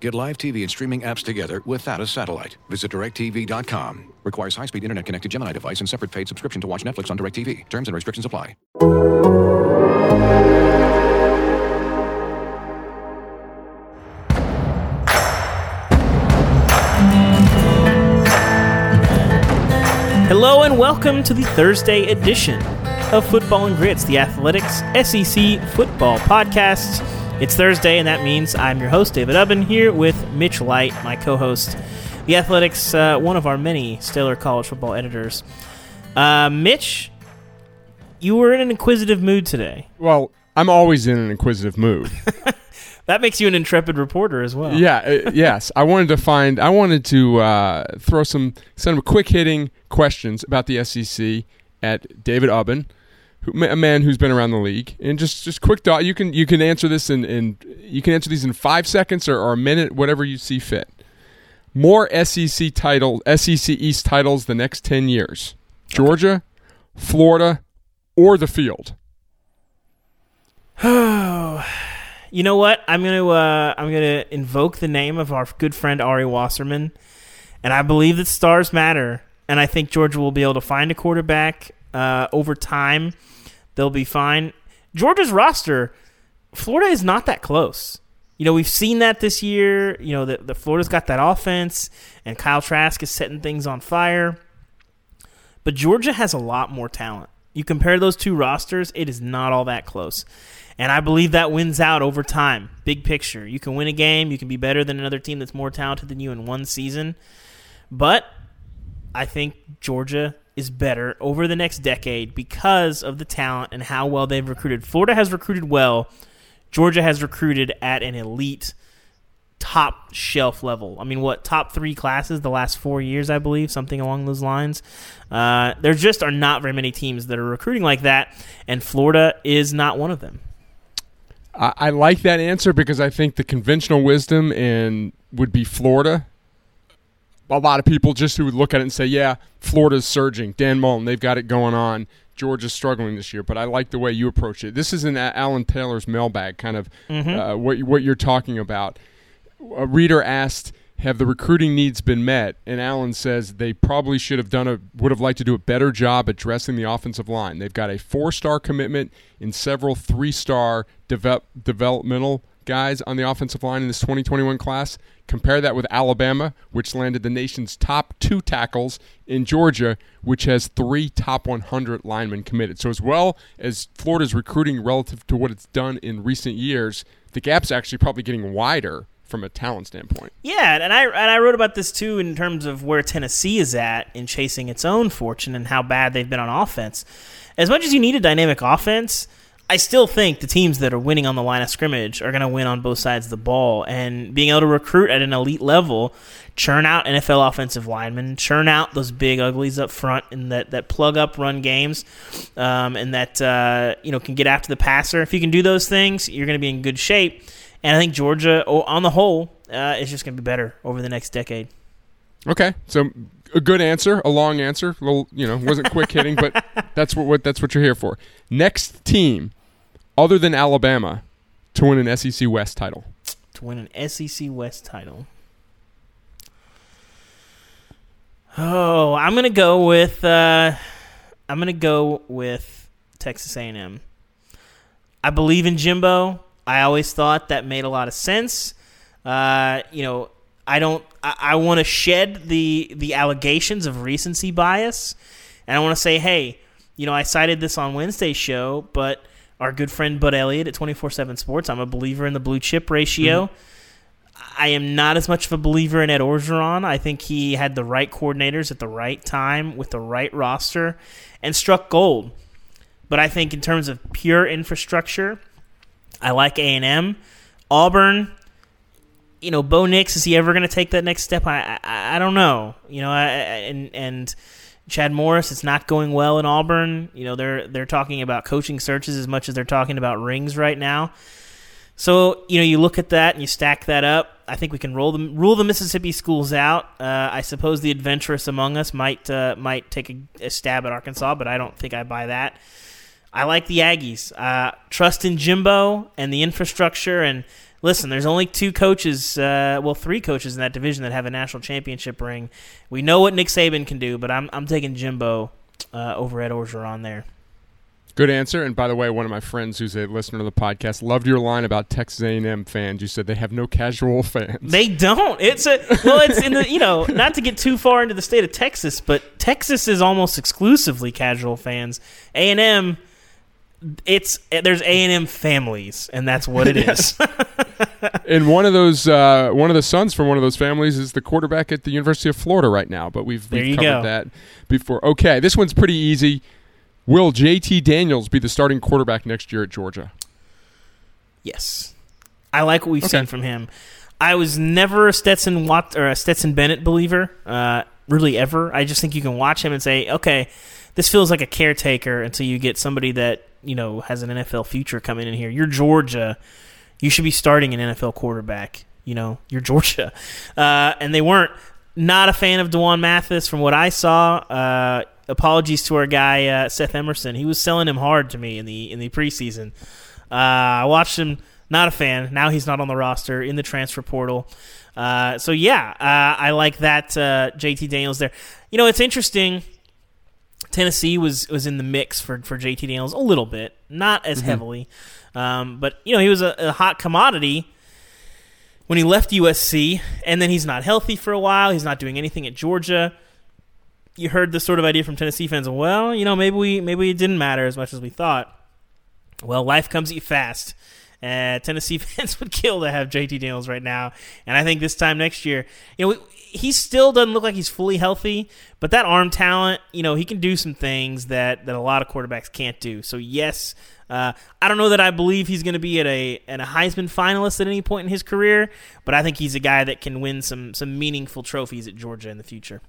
Get live TV and streaming apps together without a satellite. Visit DirecTV.com. Requires high-speed internet-connected Gemini device and separate paid subscription to watch Netflix on DirecTV. Terms and restrictions apply. Hello and welcome to the Thursday edition of Football and Grits, the Athletic's SEC football podcast. It's Thursday, and that means I'm your host, David Ubben, here with Mitch Light, my co host, the Athletic's, uh, one of our many stellar college football editors. Uh, Mitch, you were in an inquisitive mood today. Well, I'm always in an inquisitive mood. That makes you an intrepid reporter as well. yeah, uh, yes. I wanted to find. I wanted to uh, throw some some quick hitting questions about the SEC at David Ubben, who, a man who's been around the league, and just just quick thought. You can you can answer this in, in you can answer these in five seconds or, or a minute, whatever you see fit. More SEC title SEC East titles the next ten years: Georgia, Florida, or the field. Oh, you know what? I'm gonna uh, I'm gonna invoke the name of our good friend Ari Wasserman, and I believe that stars matter. And I think Georgia will be able to find a quarterback uh, over time. They'll be fine. Georgia's roster, Florida is not that close. You know, we've seen that this year. You know, the, the Florida's got that offense, and Kyle Trask is setting things on fire. But Georgia has a lot more talent. You compare those two rosters, it is not all that close. And I believe that wins out over time. Big picture. You can win a game, you can be better than another team that's more talented than you in one season. But I think Georgia is better over the next decade because of the talent and how well they've recruited. Florida has recruited well. Georgia has recruited at an elite top shelf level. I mean, what top three classes the last four years, I believe, something along those lines. Uh, there just are not very many teams that are recruiting like that, and Florida is not one of them. I, I like that answer because I think the conventional wisdom and would be Florida. A lot of people just who would look at it and say, "Yeah, Florida's surging. Dan Mullen, they've got it going on. Georgia's struggling this year." But I like the way you approach it. This is in Alan Taylor's mailbag, kind of uh, what what you're talking about. A reader asked, "Have the recruiting needs been met?" And Alan says they probably should have done a would have liked to do a better job addressing the offensive line. They've got a four-star commitment in several three-star develop, developmental guys on the offensive line in this 2021 class. Compare that with Alabama, which landed the nation's top two tackles, in Georgia, which has three top 100 linemen committed. So, as well as Florida's recruiting relative to what it's done in recent years, the gap's actually probably getting wider from a talent standpoint. Yeah, and I and I wrote about this too in terms of where Tennessee is at in chasing its own fortune and how bad they've been on offense. As much as you need a dynamic offense, I still think the teams that are winning on the line of scrimmage are going to win on both sides of the ball. And being able to recruit at an elite level, churn out NFL offensive linemen, churn out those big uglies up front, and that, that plug up run games, um, and that uh, you know can get after the passer. If you can do those things, you're going to be in good shape. And I think Georgia, on the whole, uh, is just going to be better over the next decade. Okay, so a good answer, a long answer. A little, you know, wasn't quick hitting, but that's what, what that's what you're here for. Next team, other than Alabama, to win an SEC West title. To win an SEC West title. Oh, I'm gonna go with. Uh, I'm gonna go with Texas A&M. I believe in Jimbo. I always thought that made a lot of sense. Uh, you know, I don't. I, I want to shed the the allegations of recency bias, and I want to say, hey, you know, I cited this on Wednesday's show, but our good friend Bud Elliott at twenty four seven Sports, I'm a believer in the blue chip ratio. Mm-hmm. I am not as much of a believer in Ed Orgeron. I think he had the right coordinators at the right time with the right roster and struck gold. But I think in terms of pure infrastructure, I like A and M, Auburn. You know, Bo Nix is he ever going to take that next step? I, I I don't know. You know, I, and and Chad Morris, it's not going well in Auburn. You know, they're they're talking about coaching searches as much as they're talking about rings right now. So you know, you look at that and you stack that up. I think we can roll them rule the Mississippi schools out. Uh, I suppose the adventurous among us might uh, might take a, a, stab at Arkansas, but I don't think I buy that. I like the Aggies. Uh, trust in Jimbo and the infrastructure. And listen, there's only two coaches, uh, well, three coaches in that division that have a national championship ring. We know what Nick Saban can do, but I'm I'm taking Jimbo uh, over Ed Orgeron there. Good answer. And by the way, one of my friends who's a listener to the podcast loved your line about Texas A&M fans. You said they have no casual fans. They don't. It's a well. It's in the you know not to get too far into the state of Texas, but Texas is almost exclusively casual fans. A&M it's there's A and M families, and that's what it is. and one of those, uh, one of the sons from one of those families is the quarterback at the University of Florida right now. But we've, we've covered go. that before. Okay, this one's pretty easy. Will JT Daniels be the starting quarterback next year at Georgia? Yes, I like what we've okay. seen from him. I was never a Stetson Watt or a Stetson Bennett believer, uh, really ever. I just think you can watch him and say, okay, this feels like a caretaker until you get somebody that you know has an NFL future coming in here. You're Georgia, you should be starting an NFL quarterback. You know, you're Georgia, uh, and they weren't. Not a fan of D'Wan Mathis from what I saw. Uh, apologies to our guy uh, Seth Emerson. He was selling him hard to me in the in the preseason. Uh, I watched him. Not a fan. Now he's not on the roster in the transfer portal. Uh, so yeah, uh, I like that JT Daniels there. You know, it's interesting Tennessee was was in the mix for for JT Daniels a little bit, not as mm-hmm. heavily, um, but you know he was a, a, hot commodity when he left USC, and then he's not healthy for a while. He's not doing anything at Georgia. You heard this sort of idea from Tennessee fans. Well, you know maybe we maybe it didn't matter as much as we thought. Well, life comes at you fast. Uh, Tennessee fans would kill to have JT Daniels right now, and I think this time next year, you know, he still doesn't look like he's fully healthy, but that arm talent, you know, he can do some things that that a lot of quarterbacks can't do. So yes, uh, I don't know that I believe he's going to be at a at a Heisman finalist at any point in his career, but I think he's a guy that can win some some meaningful trophies at Georgia in the future.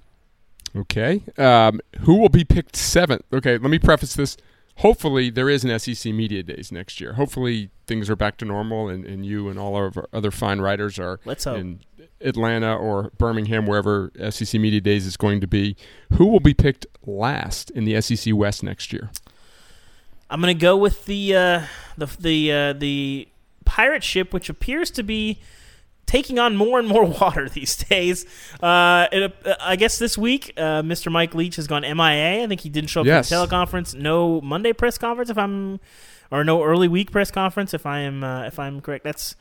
Okay, um, who will be picked seventh? Okay, let me preface this hopefully there is an SEC Media Days next year. Hopefully things are back to normal, and, and you and all of our other fine writers are Let's hope. in Atlanta or Birmingham, wherever SEC Media Days is going to be. Who will be picked last in the SEC West next year? I'm going to go with the uh, the the uh, the pirate ship, which appears to be taking on more and more water these days. Uh, it, uh, I guess this week, uh, Mr. Mike Leach has gone MIA. I think he didn't show up yes. for the teleconference. No Monday press conference, if I'm, or no early week press conference, if I am, uh, if I'm correct. That's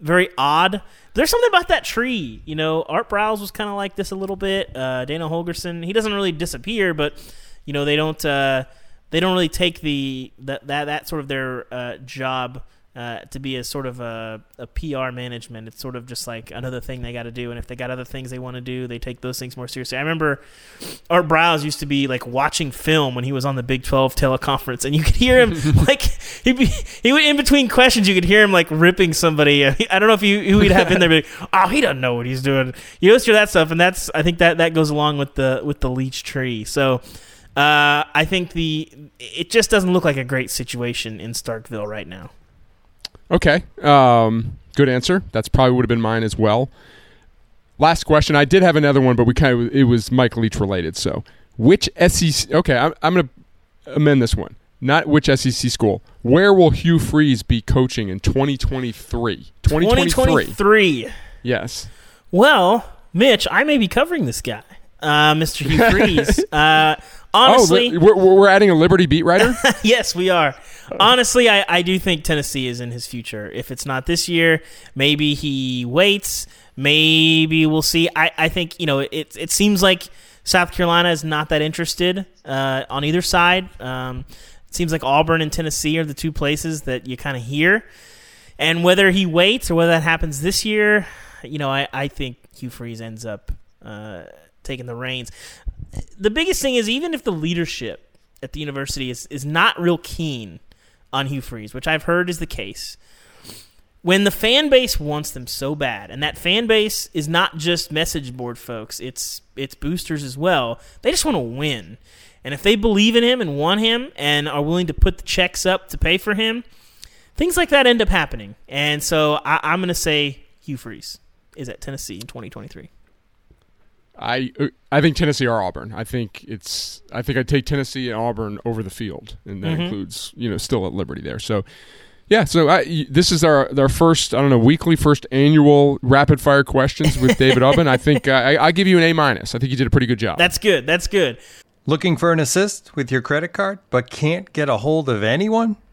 very odd. There's something about that tree. You know, Art Briles was kind of like this a little bit. Uh, Dana Holgorsen, he doesn't really disappear, but you know they don't uh, they don't really take the that that, that sort of their uh, job uh, to be a sort of a, a, PR management. It's sort of just like another thing they got to do. And if they got other things they want to do, they take those things more seriously. I remember Art Briles used to be like watching film when he was on the Big 12 teleconference, and you could hear him like he'd be, he would in between questions, you could hear him like ripping somebody. I don't know if you who he'd have in there, but oh, he doesn't know what he's doing. You always hear that stuff, and that's I think that that goes along with the with the Leach tree. So. Uh, I think the it just doesn't look like a great situation in Starkville right now. Okay. Um, good answer. That's probably would have been mine as well. Last question. I did have another one, but we kind of it was Mike Leach related. So, which SEC? Okay, I'm, I'm going to amend this one. Not which SEC school. Where will Hugh Freeze be coaching in 2023? 2023. 2023. Yes. Well, Mitch, I may be covering this guy, uh, Mr. Hugh Freeze. uh, honestly, oh, we're, we're adding a Liberty beat writer. yes, we are. Honestly, I, I do think Tennessee is in his future. If it's not this year, maybe he waits. Maybe we'll see. I, I think you know it. It seems like South Carolina is not that interested uh, on either side. Um, it seems like Auburn and Tennessee are the two places that you kind of hear. And whether he waits or whether that happens this year, you know, I, I think Hugh Freeze ends up uh, taking the reins. The biggest thing is even if the leadership at the university is, is not real keen on Hugh Freeze, which I've heard is the case. when the fan base wants them so bad, and that fan base is not just message board folks, it's it's boosters as well. They just want to win. And if they believe in him and want him and are willing to put the checks up to pay for him, things like that end up happening. And so I, am going to say Hugh Freeze is at Tennessee in 2023. I uh, I think Tennessee or Auburn. I think it's I think I'd take Tennessee and Auburn over the field, and that mm-hmm. includes you know still at Liberty there. So yeah, so I, this is our our first I don't know weekly first annual rapid fire questions with David Ubben. I think uh, I, I give you an A minus. I think you did a pretty good job. That's good. That's good. Looking for an assist with your credit card, but can't get a hold of anyone?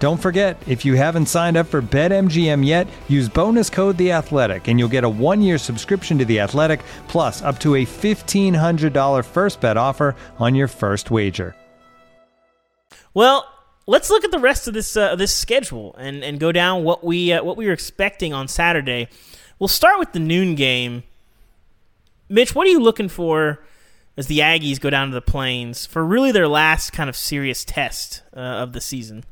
Don't forget, if you haven't signed up for BetMGM yet, use bonus code The Athletic, and you'll get a one-year subscription to The Athletic, plus up to a fifteen hundred dollar first bet offer on your first wager. Well, let's look at the rest of this uh, this schedule and, and go down what we uh, what we were expecting on Saturday. We'll start with the noon game. Mitch, what are you looking for as the Aggies go down to the Plains for really their last kind of serious test uh, of the season?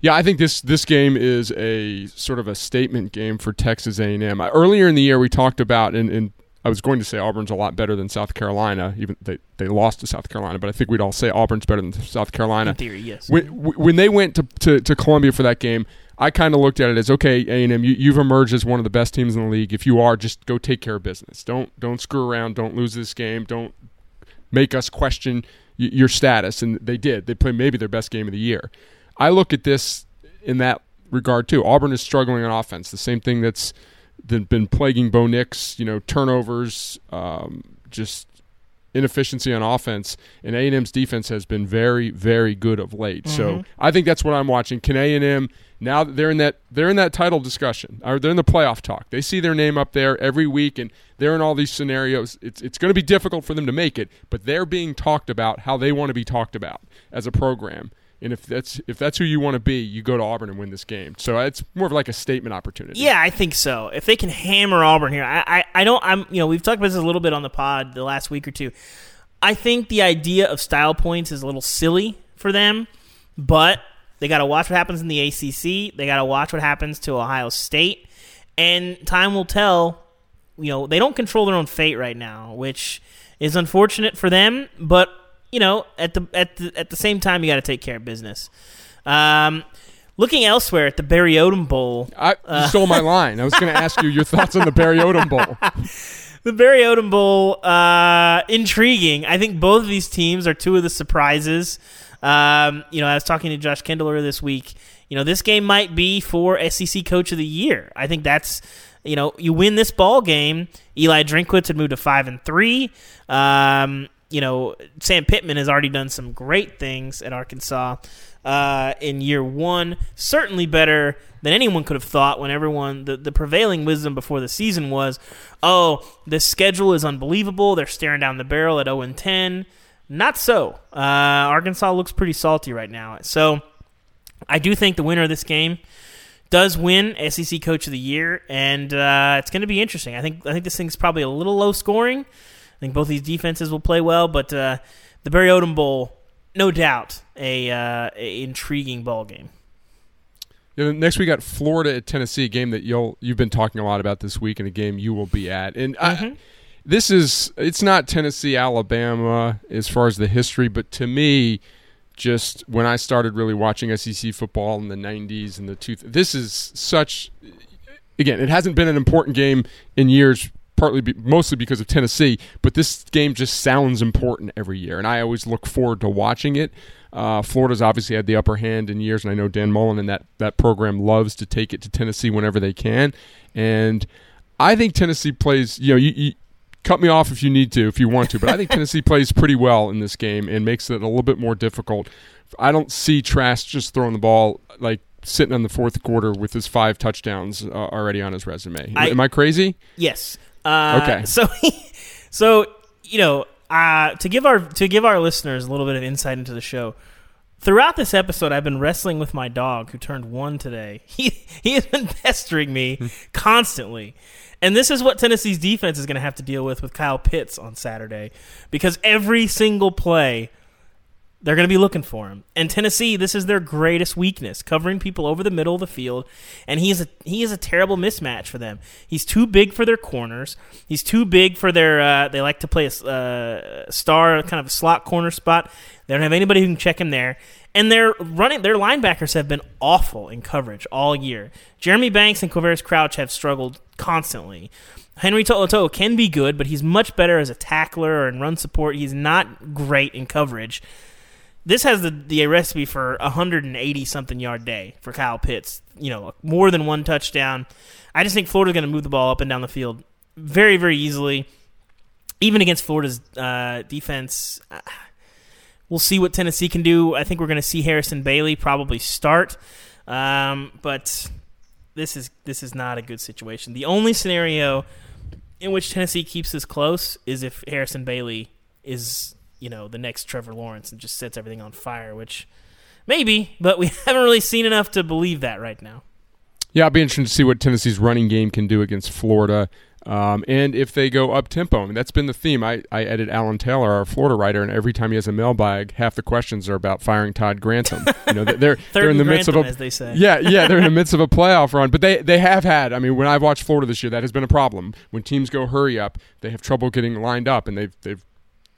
Yeah, I think this this game is a sort of a statement game for Texas A&M. Earlier in the year, we talked about, and, and I was going to say Auburn's a lot better than South Carolina. Even they they lost to South Carolina, but I think we'd all say Auburn's better than South Carolina. In theory, yes. When, when they went to, to, to Columbia for that game, I kind of looked at it as okay, A and M, you, you've emerged as one of the best teams in the league. If you are, just go take care of business. Don't don't screw around. Don't lose this game. Don't make us question your status. And they did. They played maybe their best game of the year. I look at this in that regard too. Auburn is struggling on offense. The same thing that's been plaguing Bo Nix. You know, turnovers, um, just inefficiency on offense. And A and M's defense has been very, very good of late. Mm-hmm. So I think that's what I'm watching. Can A and M now that they're in that they're in that title discussion or they're in the playoff talk. They see their name up there every week, and they're in all these scenarios. It's it's going to be difficult for them to make it, but they're being talked about how they want to be talked about as a program. And if that's if that's who you want to be, you go to Auburn and win this game. So it's more of like a statement opportunity. Yeah, I think so. If they can hammer Auburn here, I, I, I don't. I'm you know we've talked about this a little bit on the pod the last week or two. I think the idea of style points is a little silly for them, but they got to watch what happens in the ACC. They got to watch what happens to Ohio State, and time will tell. You know they don't control their own fate right now, which is unfortunate for them, but you know, at the at the at the same time, you got to take care of business. Um, looking elsewhere at the Barry Odom Bowl, I uh, stole my line. I was going to ask you your thoughts on the Barry Odom Bowl. the Barry Odom Bowl, uh, intriguing. I think both of these teams are two of the surprises. Um, you know, I was talking to Josh Kendall this week. You know, this game might be for SEC Coach of the Year. I think that's you know, you win this ball game. Eli Drinkwitz had moved to five and three. Um, you know, Sam Pittman has already done some great things at Arkansas uh, in year one. Certainly better than anyone could have thought when everyone, the, the prevailing wisdom before the season was, oh, the schedule is unbelievable. They're staring down the barrel at 0 and 10. Not so. Uh, Arkansas looks pretty salty right now. So I do think the winner of this game does win SEC Coach of the Year, and uh, it's going to be interesting. I think I think this thing's probably a little low scoring. I think both these defenses will play well, but uh, the Barry Odom Bowl, no doubt, a, uh, a intriguing ball game. You know, next we got Florida at Tennessee, a game that you'll you've been talking a lot about this week, and a game you will be at. And I, this is it's not Tennessee Alabama as far as the history, but to me, just when I started really watching SEC football in the '90s and the two, this is such. Again, it hasn't been an important game in years partly be, mostly because of Tennessee, but this game just sounds important every year, and I always look forward to watching it. Uh, Florida's obviously had the upper hand in years, and I know Dan Mullen and that that program loves to take it to Tennessee whenever they can, and I think Tennessee plays. You know, you, you cut me off if you need to, if you want to, but I think Tennessee plays pretty well in this game and makes it a little bit more difficult. I don't see Trask just throwing the ball like sitting on the fourth quarter with his five touchdowns uh, already on his resume. I- Am I crazy? Yes. Uh, Okay. So, so you know, uh, to give our to give our listeners a little bit of insight into the show. Throughout this episode, I've been wrestling with my dog, who turned one today. He he has been pestering me constantly, and this is what Tennessee's defense is going to have to deal with with Kyle Pitts on Saturday, because every single play they're going to be looking for him. And Tennessee, this is their greatest weakness, covering people over the middle of the field. And he is a he is a terrible mismatch for them. He's too big for their corners. He's too big for their. Uh, they like to play a uh, star kind of a slot corner spot. They don't have anybody who can check him there. And their running their linebackers have been awful in coverage all year. Jeremy Banks and Quavaris Crouch have struggled constantly. Henry To'oTo'o can be good, but he's much better as a tackler in run support. He's not great in coverage this has the, the recipe for a 180 something yard day for Kyle Pitts. You know, more than one touchdown. I just think Florida's going to move the ball up and down the field very, very easily. Even against Florida's uh, defense, uh, we'll see what Tennessee can do. I think we're going to see Harrison Bailey probably start, um, but this is this is not a good situation. The only scenario in which Tennessee keeps this close is if Harrison Bailey is you know the next Trevor Lawrence and just sets everything on fire, which maybe, but we haven't really seen enough to believe that right now. Yeah, I'll be interested to see what Tennessee's running game can do against Florida. Um, and if they go up tempo, I mean, that's been the theme. I, I edit Alan Taylor, our Florida writer, and every time he has a mailbag, half the questions are about firing Todd Grantham. You know, they're they're in the midst of a as they say. yeah, yeah, they're in the midst of a playoff run, but they they have had. I mean, when I've watched Florida this year, that has been a problem. When teams go hurry up, they have trouble getting lined up, and they've they've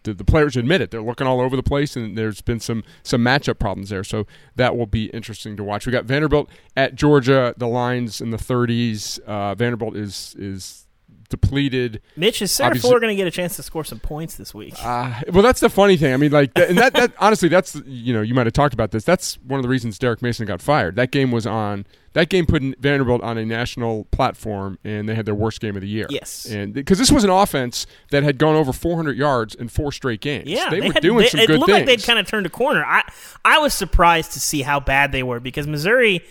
the, the players admit it. They're looking all over the place, and there's been some some matchup problems there. So that will be interesting to watch. We got Vanderbilt at Georgia. The lines in the 30s. Uh, Vanderbilt is is depleted. Mitch, is Sarah Obviously- Fuller going to get a chance to score some points this week? Uh, well, that's the funny thing. I mean, like, and that, that honestly, that's you know, you might have talked about this. That's one of the reasons Derek Mason got fired. That game was on. That game put Vanderbilt on a national platform, and they had their worst game of the year. Yes. and because this was an offense that had gone over 400 yards in four straight games. yeah, they, were had, doing they- some it good looked like they'd kind of turned a corner. I I was surprised to see how bad they were because Missouri.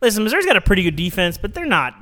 Listen, Missouri's got a pretty good defense, but they're not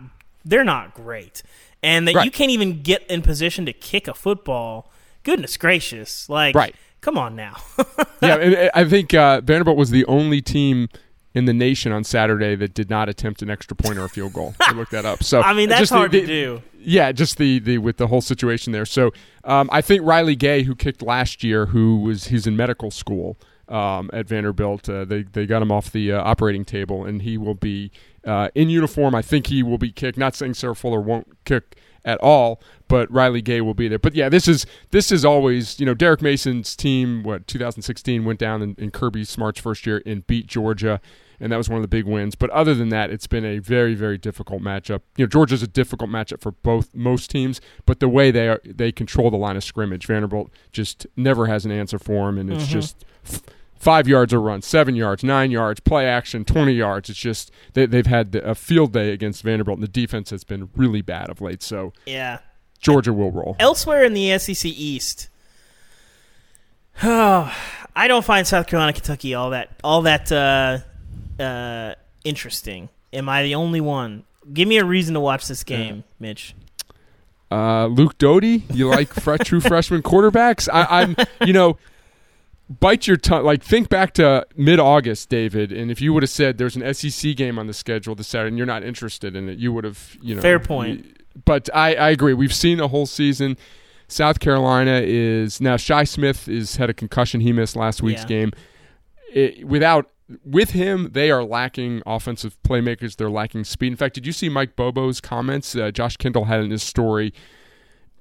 they're not great, and that Right. you can't even get in position to kick a football. Goodness gracious! Like, Right. Come on now. yeah, I think uh, Vanderbilt was the only team in the nation on Saturday that did not attempt an extra point or a field goal. I looked that up. So I mean, that's just the- hard the- to do. Yeah, just the, the with the whole situation there. So um, I think Ryley Guay, who kicked last year, who was he's in medical school um, at Vanderbilt, uh, they they got him off the uh, operating table, and he will be uh, in uniform. I think he will be kicked. Not saying Sarah Fuller won't kick at all, but Ryley Guay will be there. But yeah, this is this is always you know Derek Mason's team. What 2016 went down in, in Kirby Smart's first year and beat Georgia and that was one of the big wins. But other than that, it's been a very, very difficult matchup. You know, Georgia's a difficult matchup for both most teams, but the way they are, they control the line of scrimmage, Vanderbilt just never has an answer for them, and it's just f- five yards a run, seven yards, nine yards, play action, twenty yards. It's just they, they've had a field day against Vanderbilt, and the defense has been really bad of late. So yeah. Georgia will roll. Elsewhere in the SEC East, oh, I don't find South Carolina, Kentucky all that all that uh, uh, interesting. Am I the only one? Give me a reason to watch this game, Mitch. Uh, Luke Doty, you like fre- true freshman quarterbacks? I, I'm, you know, bite your tongue. Like think back to mid-August, David, and if you would have said there's an SEC game on the schedule this Saturday and you're not interested in it, you would have, you know. Fair point. But I, I agree. We've seen a whole season. South Carolina is now Shi Smith is had a concussion. He missed last week's Yeah. game. It, without with him, they are lacking offensive playmakers. They're lacking speed. In fact, did you see Mike Bobo's comments? Uh, Josh Kendall had in his story.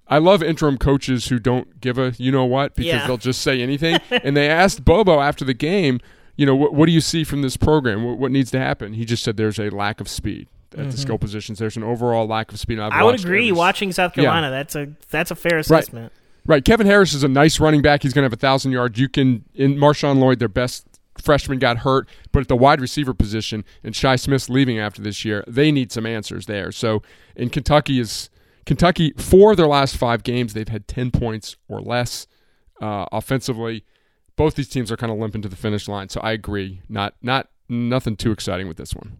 I love interim coaches who don't give a you know what because Yeah. they'll just say anything. and they asked Bobo after the game, you know, what, what do you see from this program? What, what needs to happen? He just said there's a lack of speed at the skill positions. There's an overall lack of speed. I've Mm-hmm. I would agree. every- Watching South Yeah. Carolina, that's a that's a fair assessment. Right. Kevin Harris is a nice running back. He's going to have a thousand yards. You can in Marshawn Lloyd, their best freshman, got hurt, but at the wide receiver position, and Shi Smith's leaving after this year, they need some answers there. So in Kentucky is Kentucky for their last five games, they've had ten points or less uh, offensively. Both these teams are kind of limping to the finish line. So I agree. Not not nothing too exciting with this one.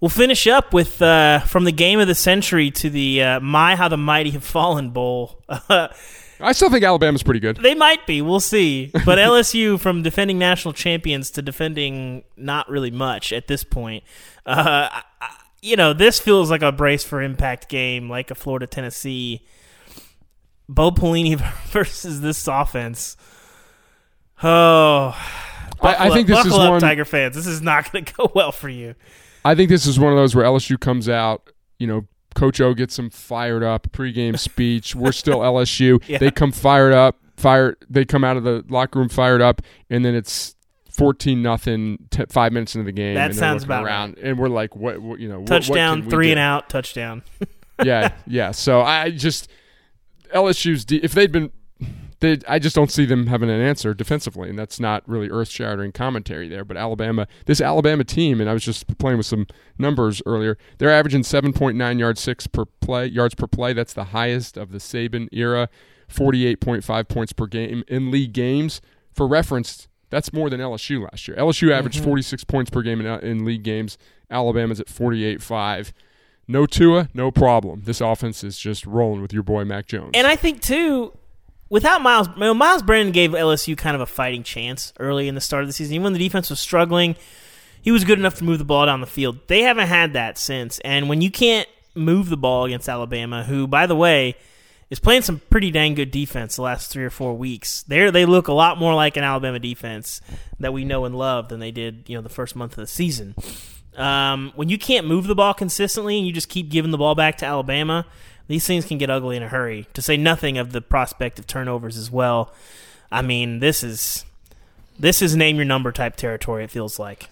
We'll finish up with uh, from the game of the century to the uh, My How the Mighty Have Fallen Bowl. I still think Alabama's pretty good. they might be, we'll see. But LSU, from defending national champions to defending not really much at this point, uh, I- you know, this feels like a brace for impact game, like a Florida Tennessee. Bo Pelini versus this offense. Oh, I, I think up- this is buckle up, one. Tiger fans. This is not going to go well for you. I think this is one of those where LSU comes out, you know, Coach O gets them fired up, pregame speech. We're still LSU. Yeah. They come fired up, fire. They come out of the locker room fired up, and then it's fourteen nothing. T- five minutes into the game, That sounds about around, and we're like, what? what you know, what- what Touchdown, three and out, touchdown. yeah, yeah. So I just LSU's de- if they'd been, they I just don't see them having an answer defensively, and that's not really earth shattering commentary there. But Alabama, this Alabama team, and I was just playing with some numbers earlier. They're averaging seven point nine yards six per play yards per play. That's the highest of the Saban era. Forty eight point five points per game in league games. For reference, that's more than LSU last year. LSU averaged mm-hmm. 46 points per game in, uh, in league games. Alabama's at 48.5. No Tua, no problem. This offense is just rolling with your boy Mac Jones. And I think too, without Myles, you know, Myles Brennan gave LSU kind of a fighting chance early in the start of the season. Even when the defense was struggling, he was good enough to move the ball down the field. They haven't had that since. And when you can't move the ball against Alabama, who, by the way, is playing some pretty dang good defense the last three or four weeks. They they look a lot more like an Alabama defense that we know and love than they did, you know, the first month of the season. Um, when you can't move the ball consistently and you just keep giving the ball back to Alabama, these things can get ugly in a hurry. To say nothing of the prospect of turnovers as well. I mean, this is this is name your number type territory. It feels like.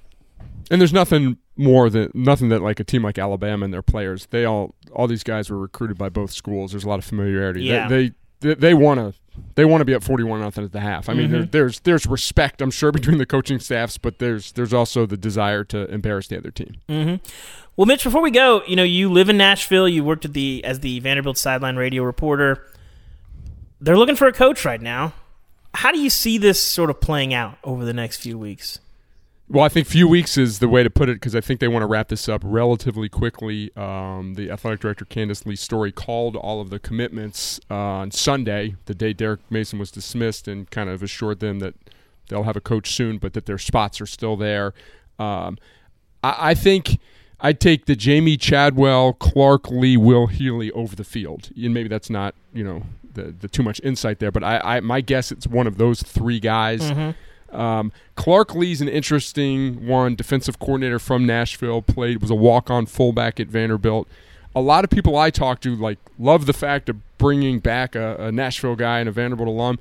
And there's nothing more than nothing that like a team like Alabama and their players. They all all these guys were recruited by both schools. There's a lot of familiarity. They- Yeah. They they, they want to they want to be up 41 nothing at the half. I mean, there, mm-hmm. there's there's respect I'm sure between the coaching staffs, but there's there's also the desire to embarrass the other team. Mm-hmm. Well, Mitch, before we go, you know, you live in Nashville. You worked at the as the Vanderbilt sideline radio reporter. They're looking for a coach right now. How do you see this sort of playing out over the next few weeks? Well, I think few weeks is the way to put it because I think they want to wrap this up relatively quickly. Um, the athletic director Candice Lee Storey called all of the commitments uh, on Sunday, the day Derek Mason was dismissed, and kind of assured them that they'll have a coach soon, but that their spots are still there. Um, I, I think I'd take the Jamey Chadwell, Clark Lea, Will Healy over the field, and maybe that's not you know the the too much insight there, but I, I my guess it's one of those three guys. Um, Clark Lea's an interesting one, defensive coordinator from Nashville, played was a walk-on fullback at Vanderbilt. A lot of people I talk to like love the fact of bringing back a, a Nashville guy and a Vanderbilt alum,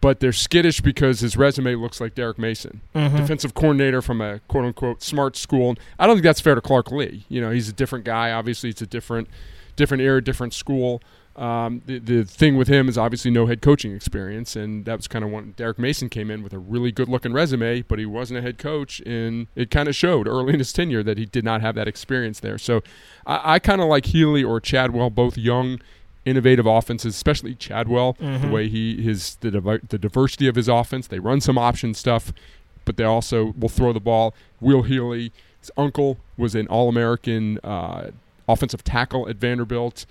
but they're skittish because his resume looks like Derek Mason, defensive coordinator from a quote-unquote smart school. I don't think that's fair to Clark Lee. You know, he's a different guy. Obviously, it's a different, different era, different school. Um, the, the thing with him is obviously no head coaching experience, and that was kind of when Derek Mason came in with a really good looking resume, but he wasn't a head coach, and it kind of showed early in his tenure that he did not have that experience there. So I, I kind of like Healy or Chadwell, both young, innovative offenses, especially Chadwell, the way he his the diver- the diversity of his offense. They run some option stuff, but they also will throw the ball. Will Healy, his uncle was an All American uh, offensive tackle at Vanderbilt.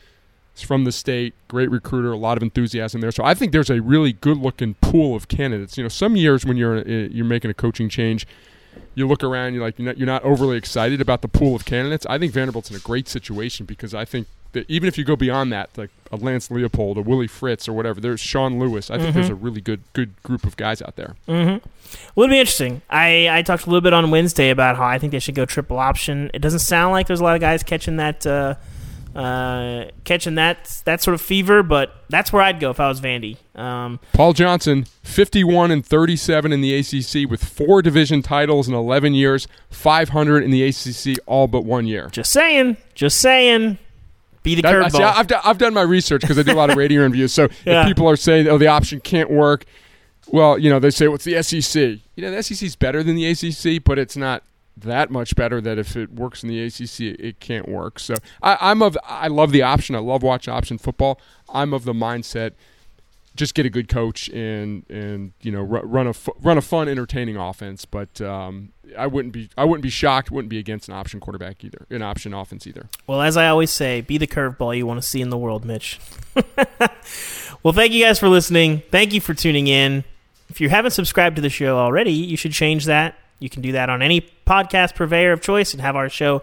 He's from the state, great recruiter, a lot of enthusiasm there. So I think there's a really good-looking pool of candidates. You know, some years when you're uh, you're making a coaching change, you look around, you're like you're not, you're not overly excited about the pool of candidates. I think Vanderbilt's in a great situation because I think that even if you go beyond that, like a Lance Leipold or Willie Fritz or whatever, there's Sean Lewis. I think there's a really good good group of guys out there. Well, it'll be interesting. I, I talked a little bit on Wednesday about how I think they should go triple option. It doesn't sound like there's a lot of guys catching that uh, uh, catching that that sort of fever, but that's where I'd go if I was Vandy. Um, Paul Johnson, 51 and 37 in the ACC with four division titles in 11 years, 500 in the ACC all but one year. just saying, just saying. Be the That- curveball. I've, done, I've done my research because I do a lot of radio interviews. So Yeah. if people are saying, "Oh, the option can't work," well, you know, they say, "What's the SEC?" You know, the SEC is better than the ACC, but it's not that much better. That if it works in the ACC, it, can't work. So I, I'm of I love the option. I love watching option football. I'm of the mindset. Just get a good coach and and you know run a run a fun, entertaining offense. But um, I wouldn't be I wouldn't be shocked. Wouldn't be against an option quarterback either, an option offense either. Well, as I always say, be the curveball you want to see in the world, Mitch. well, thank you guys for listening. Thank you for tuning in. If you haven't subscribed to the show already, you should change that. You can do that on any podcast purveyor of choice and have our show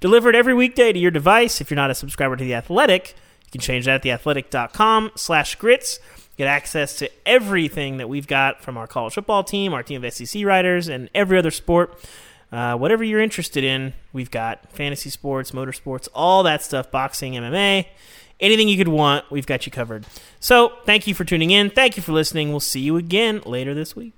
delivered every weekday to your device. If you're not a subscriber to The Athletic, you can change that at theathletic.com slash grits. Get access to everything that we've got from our college football team, our team of SEC writers, and every other sport. Uh, whatever you're interested in, we've got fantasy sports, motorsports, all that stuff, boxing, MMA, anything you could want, we've got you covered. So, thank you for tuning in. Thank you for listening. We'll see you again later this week.